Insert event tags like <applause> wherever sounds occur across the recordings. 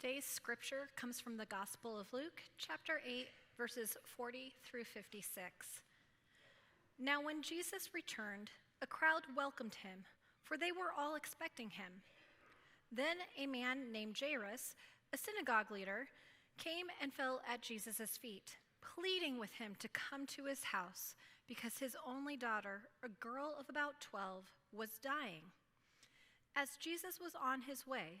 Today's scripture comes from the Gospel of Luke, chapter 8, verses 40 through 56. Now, when Jesus returned, a crowd welcomed him, for they were all expecting him. Then a man named Jairus, a synagogue leader, came and fell at Jesus' feet, pleading with him to come to his house because his only daughter, a girl of about 12, was dying. As Jesus was on his way,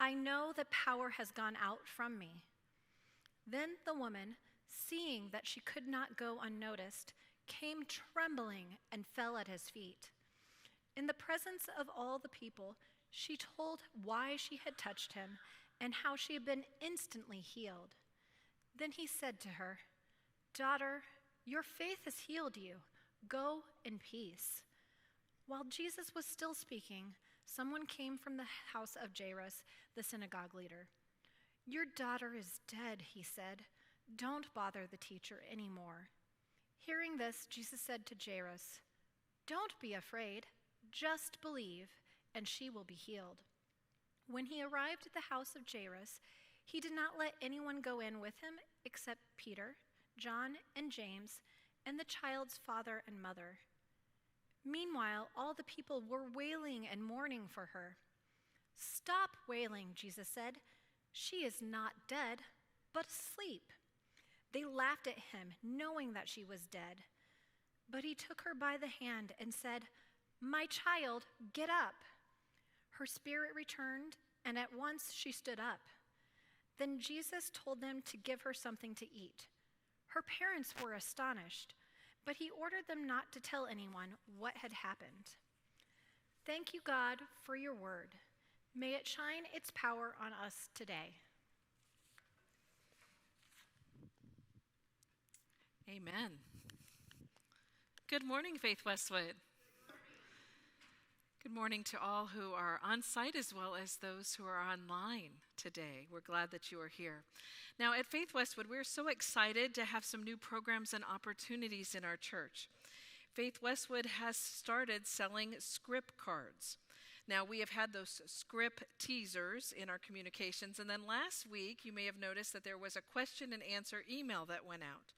I know that power has gone out from me. Then the woman, seeing that she could not go unnoticed, came trembling and fell at his feet. In the presence of all the people, she told why she had touched him and how she had been instantly healed. Then he said to her, Daughter, your faith has healed you. Go in peace. While Jesus was still speaking, someone came from the house of Jairus, the synagogue leader. Your daughter is dead, he said. Don't bother the teacher anymore. Hearing this, Jesus said to Jairus, Don't be afraid, just believe, and she will be healed. When he arrived at the house of Jairus, he did not let anyone go in with him except Peter, John, and James, and the child's father and mother. Meanwhile, all the people were wailing and mourning for her. Stop wailing, Jesus said. She is not dead, but asleep. They laughed at him, knowing that she was dead. But he took her by the hand and said, My child, get up. Her spirit returned, and at once she stood up. Then Jesus told them to give her something to eat. Her parents were astonished but he ordered them not to tell anyone what had happened. Thank you, God, for your word. May it shine its power on us today. Amen. Good morning, Faith Westwood. Good morning to all who are on site as well as those who are online today. We're glad that you are here. Now, at Faith Westwood, we're so excited to have some new programs and opportunities in our church. Faith Westwood has started selling script cards. Now, we have had those script teasers in our communications, and then last week you may have noticed that there was a question and answer email that went out.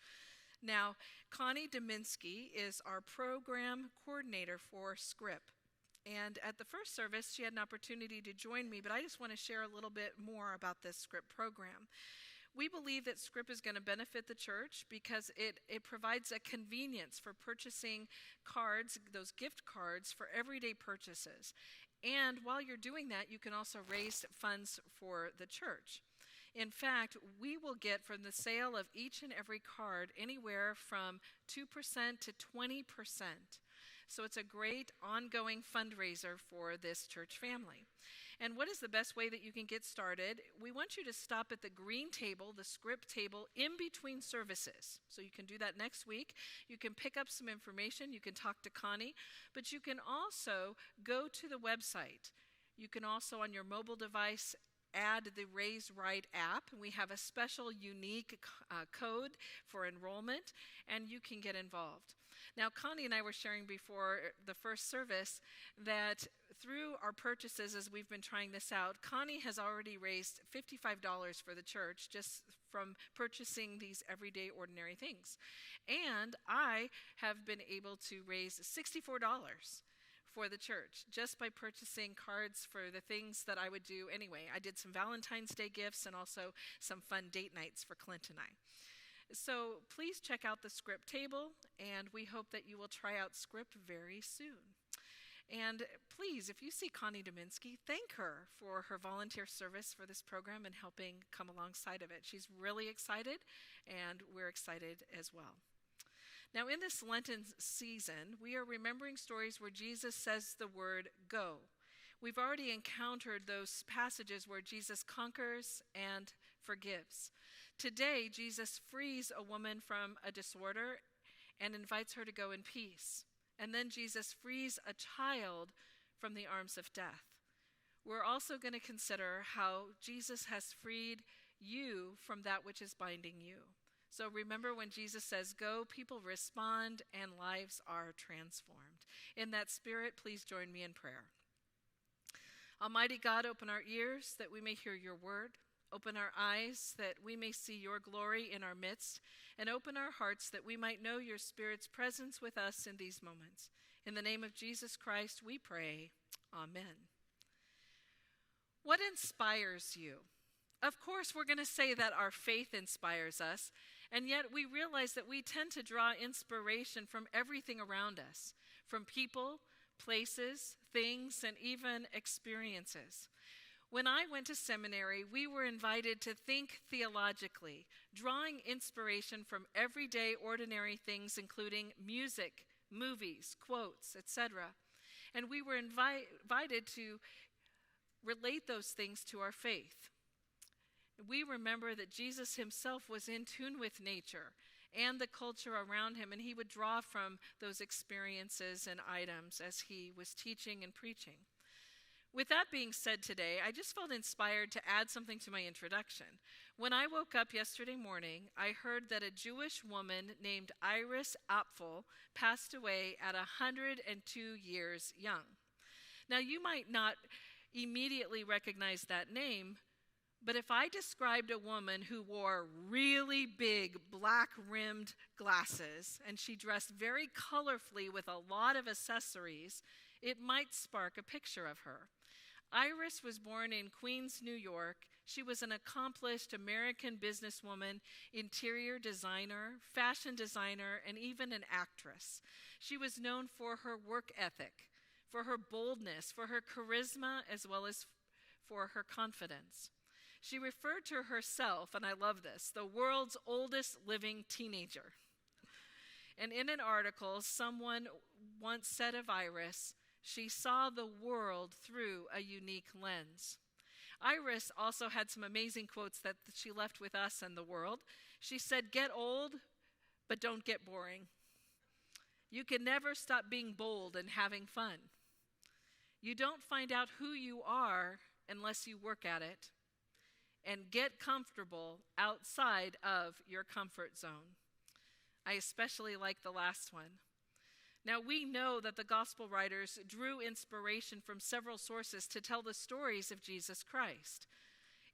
Now, Connie Dominski is our program coordinator for Script. And at the first service, she had an opportunity to join me, but I just want to share a little bit more about this script program. We believe that script is going to benefit the church because it, it provides a convenience for purchasing cards, those gift cards, for everyday purchases. And while you're doing that, you can also raise funds for the church. In fact, we will get from the sale of each and every card anywhere from 2% to 20%. So it's a great ongoing fundraiser for this church family. And what is the best way that you can get started? We want you to stop at the green table, the script table, in between services. So you can do that next week. You can pick up some information, you can talk to Connie, but you can also go to the website. You can also, on your mobile device, add the Raise Right app. We have a special unique uh, code for enrollment, and you can get involved. Now, Connie and I were sharing before the first service that through our purchases, as we've been trying this out, Connie has already raised $55 for the church just from purchasing these everyday ordinary things. And I have been able to raise $64 for the church just by purchasing cards for the things that I would do anyway. I did some Valentine's Day gifts and also some fun date nights for Clint and I. So please check out the script table, and we hope that you will try out script very soon. And please, if you see Connie Dominski, thank her for her volunteer service for this program and helping come alongside of it. She's really excited, and we're excited as well. Now, in this Lenten season, we are remembering stories where Jesus says the word go. We've already encountered those passages where Jesus conquers and forgives. Today, Jesus frees a woman from a disorder and invites her to go in peace. And then Jesus frees a child from the arms of death. We're also going to consider how Jesus has freed you from that which is binding you. So remember when Jesus says, Go, people respond and lives are transformed. In that spirit, please join me in prayer. Almighty God, open our ears that we may hear your word. Open our eyes that we may see your glory in our midst, and open our hearts that we might know your Spirit's presence with us in these moments. In the name of Jesus Christ, we pray. Amen. What inspires you? Of course, we're going to say that our faith inspires us, and yet we realize that we tend to draw inspiration from everything around us, from people, places, things, and even experiences. When I went to seminary, we were invited to think theologically, drawing inspiration from everyday ordinary things, including music, movies, quotes, etc. And we were invi- invited to relate those things to our faith. We remember that Jesus himself was in tune with nature and the culture around him, and he would draw from those experiences and items as he was teaching and preaching. With that being said today, I just felt inspired to add something to my introduction. When I woke up yesterday morning, I heard that a Jewish woman named Iris Apfel passed away at 102 years young. Now, you might not immediately recognize that name, but if I described a woman who wore really big black rimmed glasses and she dressed very colorfully with a lot of accessories, it might spark a picture of her. Iris was born in Queens, New York. She was an accomplished American businesswoman, interior designer, fashion designer, and even an actress. She was known for her work ethic, for her boldness, for her charisma, as well as for her confidence. She referred to herself, and I love this, the world's oldest living teenager. And in an article, someone once said of Iris, she saw the world through a unique lens. Iris also had some amazing quotes that she left with us and the world. She said, Get old, but don't get boring. You can never stop being bold and having fun. You don't find out who you are unless you work at it. And get comfortable outside of your comfort zone. I especially like the last one. Now, we know that the gospel writers drew inspiration from several sources to tell the stories of Jesus Christ.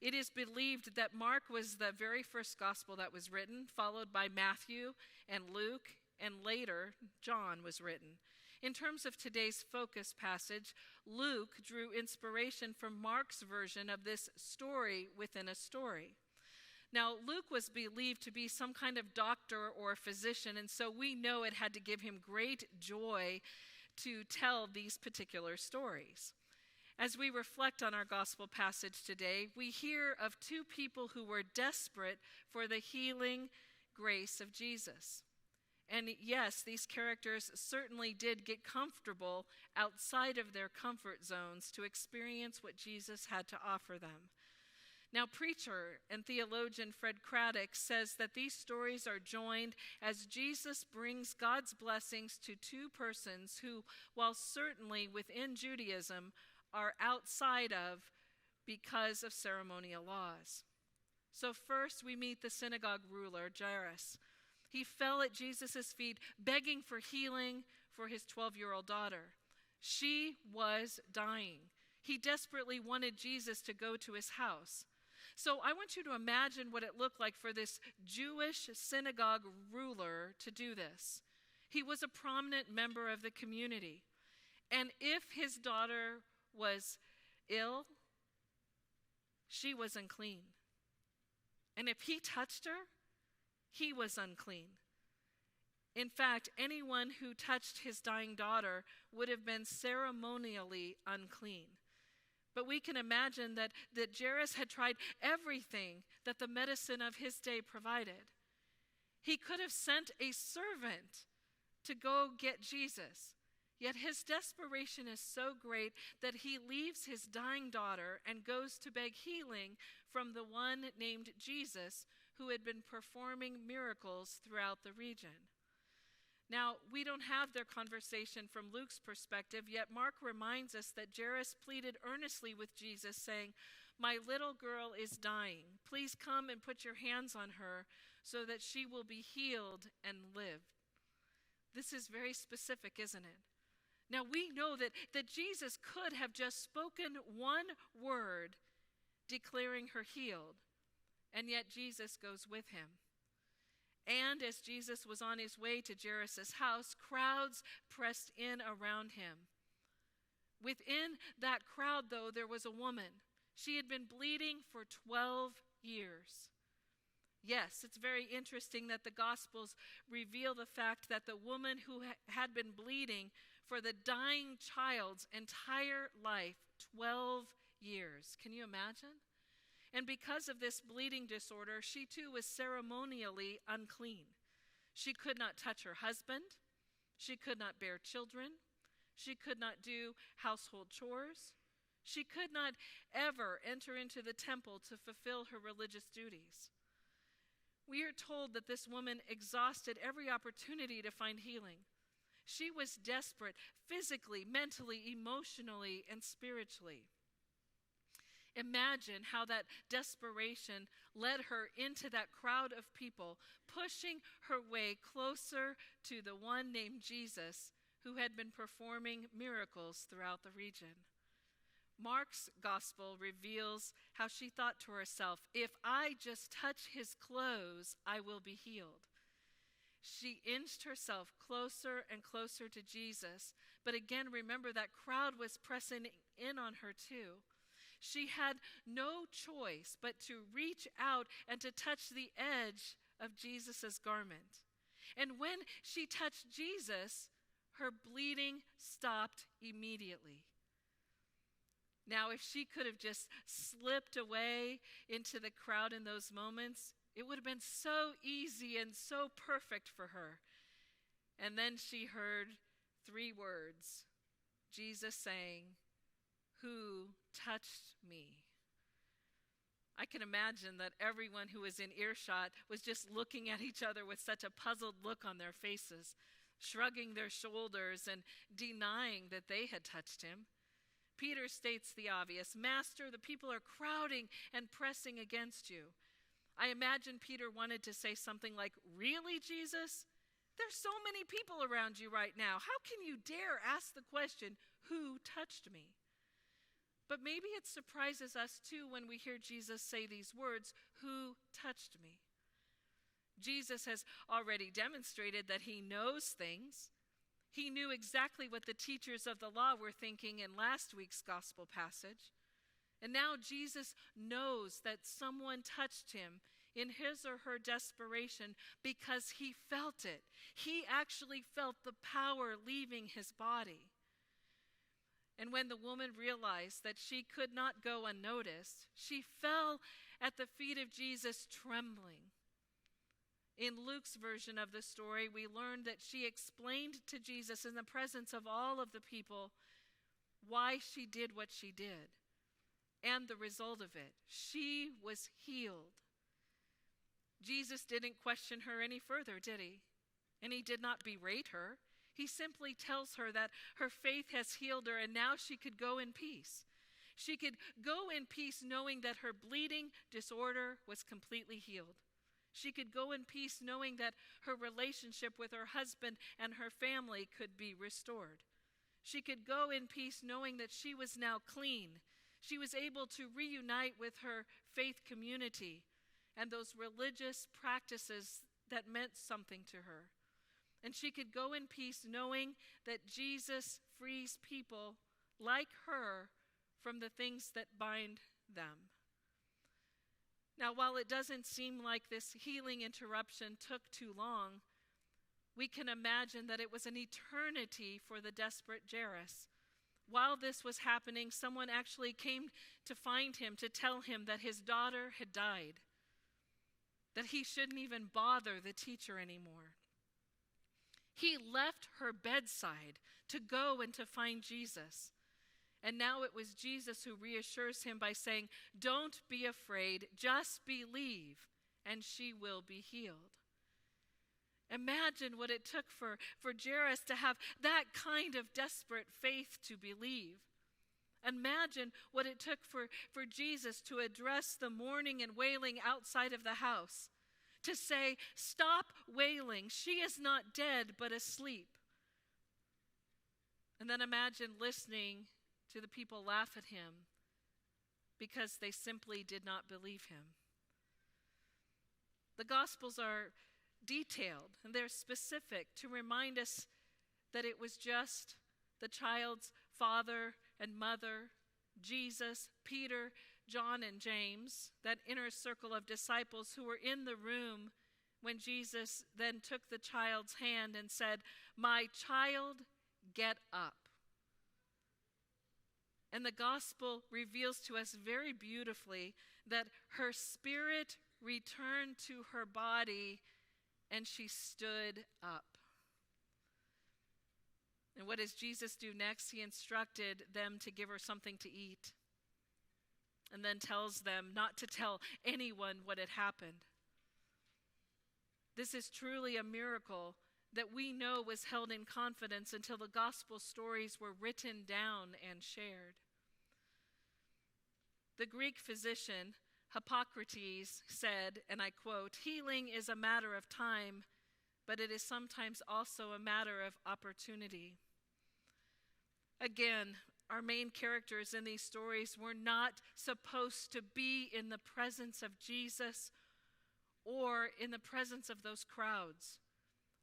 It is believed that Mark was the very first gospel that was written, followed by Matthew and Luke, and later John was written. In terms of today's focus passage, Luke drew inspiration from Mark's version of this story within a story. Now, Luke was believed to be some kind of doctor or physician, and so we know it had to give him great joy to tell these particular stories. As we reflect on our gospel passage today, we hear of two people who were desperate for the healing grace of Jesus. And yes, these characters certainly did get comfortable outside of their comfort zones to experience what Jesus had to offer them. Now, preacher and theologian Fred Craddock says that these stories are joined as Jesus brings God's blessings to two persons who, while certainly within Judaism, are outside of because of ceremonial laws. So, first we meet the synagogue ruler, Jairus. He fell at Jesus' feet, begging for healing for his 12 year old daughter. She was dying. He desperately wanted Jesus to go to his house. So I want you to imagine what it looked like for this Jewish synagogue ruler to do this. He was a prominent member of the community. And if his daughter was ill, she was unclean. And if he touched her, he was unclean. In fact, anyone who touched his dying daughter would have been ceremonially unclean. But we can imagine that, that Jairus had tried everything that the medicine of his day provided. He could have sent a servant to go get Jesus. Yet his desperation is so great that he leaves his dying daughter and goes to beg healing from the one named Jesus who had been performing miracles throughout the region. Now, we don't have their conversation from Luke's perspective, yet Mark reminds us that Jairus pleaded earnestly with Jesus, saying, My little girl is dying. Please come and put your hands on her so that she will be healed and live. This is very specific, isn't it? Now, we know that, that Jesus could have just spoken one word declaring her healed, and yet Jesus goes with him. And as Jesus was on his way to Jairus' house, crowds pressed in around him. Within that crowd, though, there was a woman. She had been bleeding for 12 years. Yes, it's very interesting that the Gospels reveal the fact that the woman who ha- had been bleeding for the dying child's entire life, 12 years. Can you imagine? And because of this bleeding disorder, she too was ceremonially unclean. She could not touch her husband. She could not bear children. She could not do household chores. She could not ever enter into the temple to fulfill her religious duties. We are told that this woman exhausted every opportunity to find healing. She was desperate physically, mentally, emotionally, and spiritually. Imagine how that desperation led her into that crowd of people, pushing her way closer to the one named Jesus who had been performing miracles throughout the region. Mark's gospel reveals how she thought to herself, If I just touch his clothes, I will be healed. She inched herself closer and closer to Jesus. But again, remember that crowd was pressing in on her too. She had no choice but to reach out and to touch the edge of Jesus' garment. And when she touched Jesus, her bleeding stopped immediately. Now, if she could have just slipped away into the crowd in those moments, it would have been so easy and so perfect for her. And then she heard three words Jesus saying, Who touched me? I can imagine that everyone who was in earshot was just looking at each other with such a puzzled look on their faces, shrugging their shoulders and denying that they had touched him. Peter states the obvious Master, the people are crowding and pressing against you. I imagine Peter wanted to say something like, Really, Jesus? There's so many people around you right now. How can you dare ask the question, Who touched me? But maybe it surprises us too when we hear Jesus say these words, Who touched me? Jesus has already demonstrated that he knows things. He knew exactly what the teachers of the law were thinking in last week's gospel passage. And now Jesus knows that someone touched him in his or her desperation because he felt it. He actually felt the power leaving his body. And when the woman realized that she could not go unnoticed, she fell at the feet of Jesus trembling. In Luke's version of the story, we learn that she explained to Jesus in the presence of all of the people why she did what she did and the result of it. She was healed. Jesus didn't question her any further, did he? And he did not berate her. He simply tells her that her faith has healed her and now she could go in peace. She could go in peace knowing that her bleeding disorder was completely healed. She could go in peace knowing that her relationship with her husband and her family could be restored. She could go in peace knowing that she was now clean she was able to reunite with her faith community and those religious practices that meant something to her. And she could go in peace knowing that Jesus frees people like her from the things that bind them. Now, while it doesn't seem like this healing interruption took too long, we can imagine that it was an eternity for the desperate Jairus while this was happening, someone actually came to find him to tell him that his daughter had died, that he shouldn't even bother the teacher anymore. He left her bedside to go and to find Jesus. And now it was Jesus who reassures him by saying, Don't be afraid, just believe, and she will be healed. Imagine what it took for, for Jairus to have that kind of desperate faith to believe. Imagine what it took for, for Jesus to address the mourning and wailing outside of the house, to say, Stop wailing. She is not dead, but asleep. And then imagine listening to the people laugh at him because they simply did not believe him. The Gospels are detailed and they're specific to remind us that it was just the child's father and mother, Jesus, Peter, John, and James, that inner circle of disciples who were in the room when Jesus then took the child's hand and said, My child, get up. And the gospel reveals to us very beautifully that her spirit returned to her body and she stood up. And what does Jesus do next? He instructed them to give her something to eat and then tells them not to tell anyone what had happened. This is truly a miracle that we know was held in confidence until the gospel stories were written down and shared. The Greek physician Hippocrates said, and I quote, Healing is a matter of time, but it is sometimes also a matter of opportunity. Again, our main characters in these stories were not supposed to be in the presence of Jesus or in the presence of those crowds.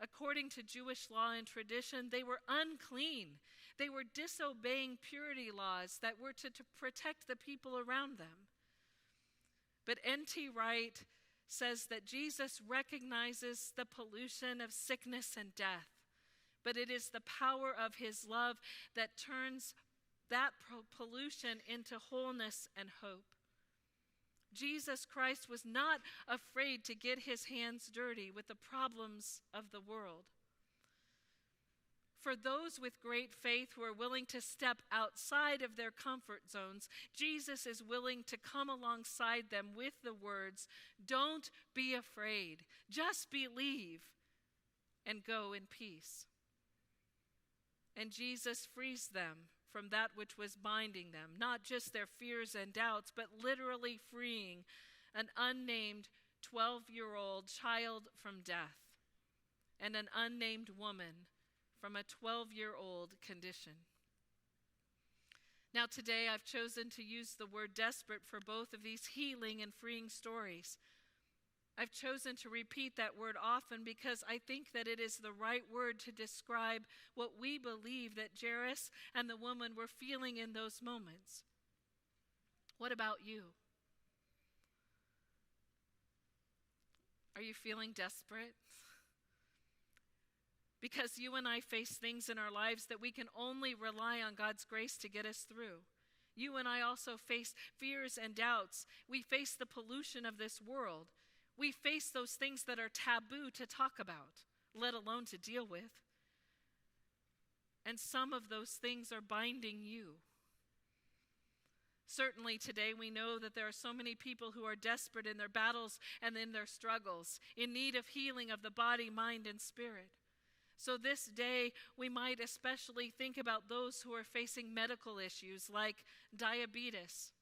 According to Jewish law and tradition, they were unclean. They were disobeying purity laws that were to, to protect the people around them. But N.T. Wright says that Jesus recognizes the pollution of sickness and death, but it is the power of his love that turns that pollution into wholeness and hope. Jesus Christ was not afraid to get his hands dirty with the problems of the world for those with great faith who are willing to step outside of their comfort zones, Jesus is willing to come alongside them with the words, Don't be afraid, just believe and go in peace. And Jesus frees them from that which was binding them, not just their fears and doubts, but literally freeing an unnamed 12 year old child from death and an unnamed woman from a 12 year old condition. Now, today I've chosen to use the word desperate for both of these healing and freeing stories. I've chosen to repeat that word often because I think that it is the right word to describe what we believe that Jairus and the woman were feeling in those moments. What about you? Are you feeling desperate? because you and I face things in our lives that we can only rely on God's grace to get us through. You and I also face fears and doubts. We face the pollution of this world. We face those things that are taboo to talk about, let alone to deal with. And some of those things are binding you. Certainly, today we know that there are so many people who are desperate in their battles and in their struggles, in need of healing of the body, mind, and spirit. So, this day, we might especially think about those who are facing medical issues like diabetes,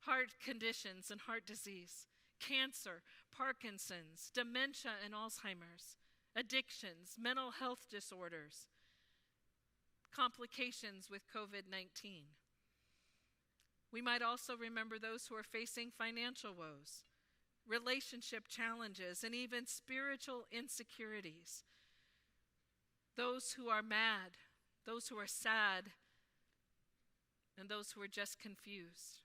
heart conditions and heart disease, cancer, Parkinson's, dementia and Alzheimer's, addictions, mental health disorders, complications with COVID 19. We might also remember those who are facing financial woes, relationship challenges, and even spiritual insecurities those who are mad, those who are sad, and those who are just confused.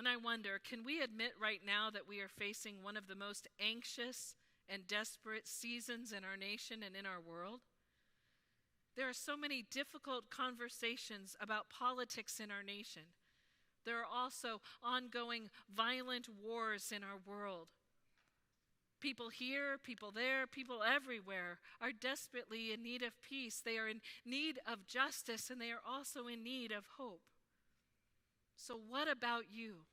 And I wonder can we admit right now that we are facing one of the most anxious and desperate seasons in our nation and in our world? There are so many difficult conversations about politics in our nation. There are also ongoing violent wars in our world. People here, people there, people everywhere are desperately in need of peace. They are in need of justice, and they are also in need of hope. So, what about you?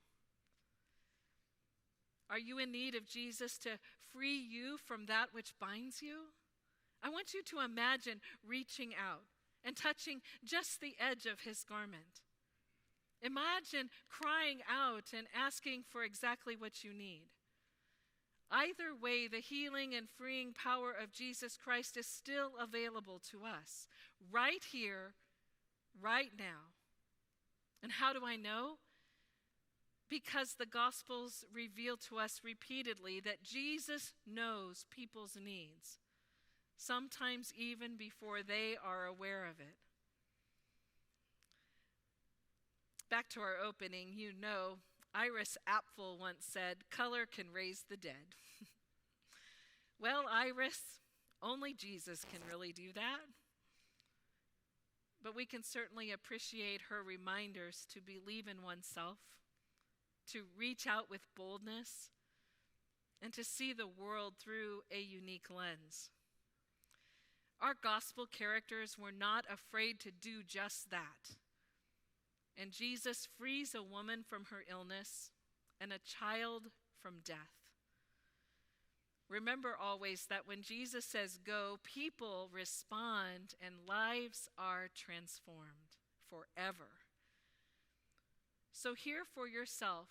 Are you in need of Jesus to free you from that which binds you? I want you to imagine reaching out and touching just the edge of his garment. Imagine crying out and asking for exactly what you need. Either way, the healing and freeing power of Jesus Christ is still available to us, right here, right now. And how do I know? Because the Gospels reveal to us repeatedly that Jesus knows people's needs, sometimes even before they are aware of it. Back to our opening, you know, Iris Apfel once said, Color can raise the dead. <laughs> well, Iris, only Jesus can really do that. But we can certainly appreciate her reminders to believe in oneself, to reach out with boldness, and to see the world through a unique lens. Our gospel characters were not afraid to do just that. And Jesus frees a woman from her illness and a child from death. Remember always that when Jesus says go, people respond and lives are transformed forever. So, hear for yourself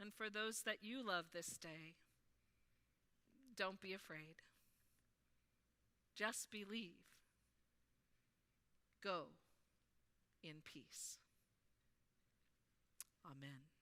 and for those that you love this day don't be afraid. Just believe. Go in peace. Amen.